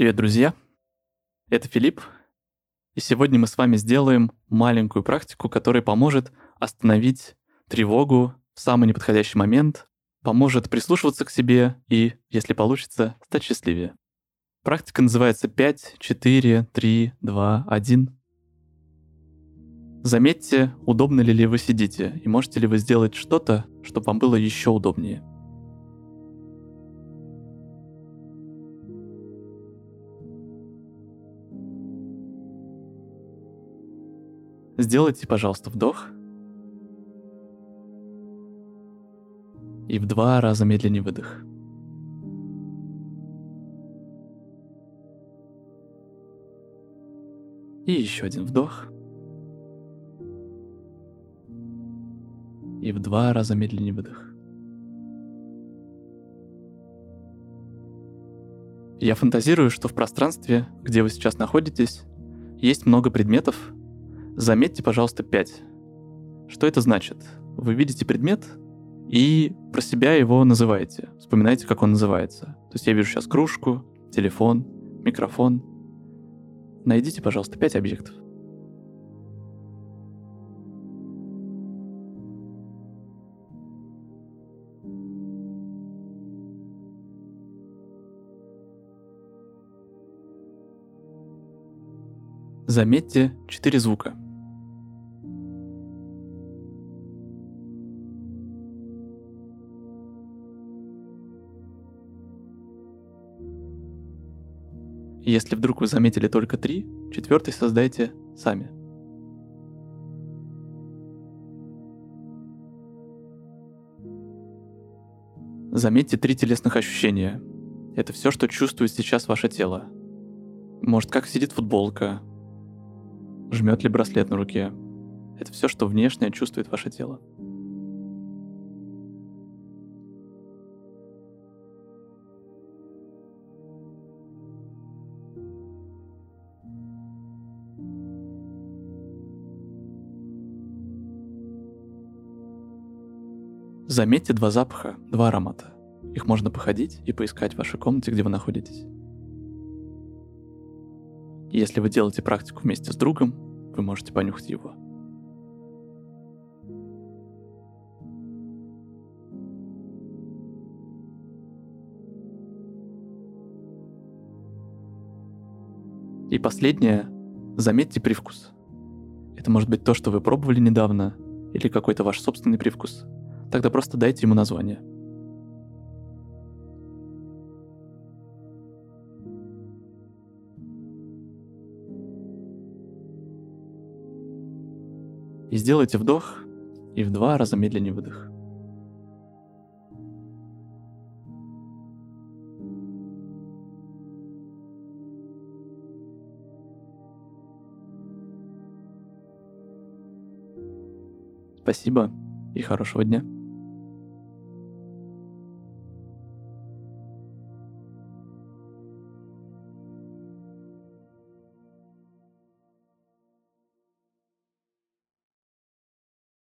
Привет, друзья! Это Филипп, и сегодня мы с вами сделаем маленькую практику, которая поможет остановить тревогу в самый неподходящий момент, поможет прислушиваться к себе и, если получится, стать счастливее. Практика называется 5, 4, 3, 2, 1. Заметьте, удобно ли, ли вы сидите, и можете ли вы сделать что-то, чтобы вам было еще удобнее. Сделайте, пожалуйста, вдох. И в два раза медленнее выдох. И еще один вдох. И в два раза медленнее выдох. Я фантазирую, что в пространстве, где вы сейчас находитесь, есть много предметов, Заметьте, пожалуйста, 5. Что это значит? Вы видите предмет и про себя его называете. Вспоминаете, как он называется. То есть я вижу сейчас кружку, телефон, микрофон. Найдите, пожалуйста, 5 объектов. Заметьте четыре звука. Если вдруг вы заметили только три, четвертый создайте сами. Заметьте три телесных ощущения. Это все, что чувствует сейчас ваше тело. Может, как сидит футболка, жмет ли браслет на руке. Это все, что внешне чувствует ваше тело. Заметьте два запаха, два аромата. Их можно походить и поискать в вашей комнате, где вы находитесь. Если вы делаете практику вместе с другом, вы можете понюхать его. И последнее, заметьте привкус. Это может быть то, что вы пробовали недавно, или какой-то ваш собственный привкус – Тогда просто дайте ему название. И сделайте вдох и в два раза медленнее выдох. Спасибо и хорошего дня.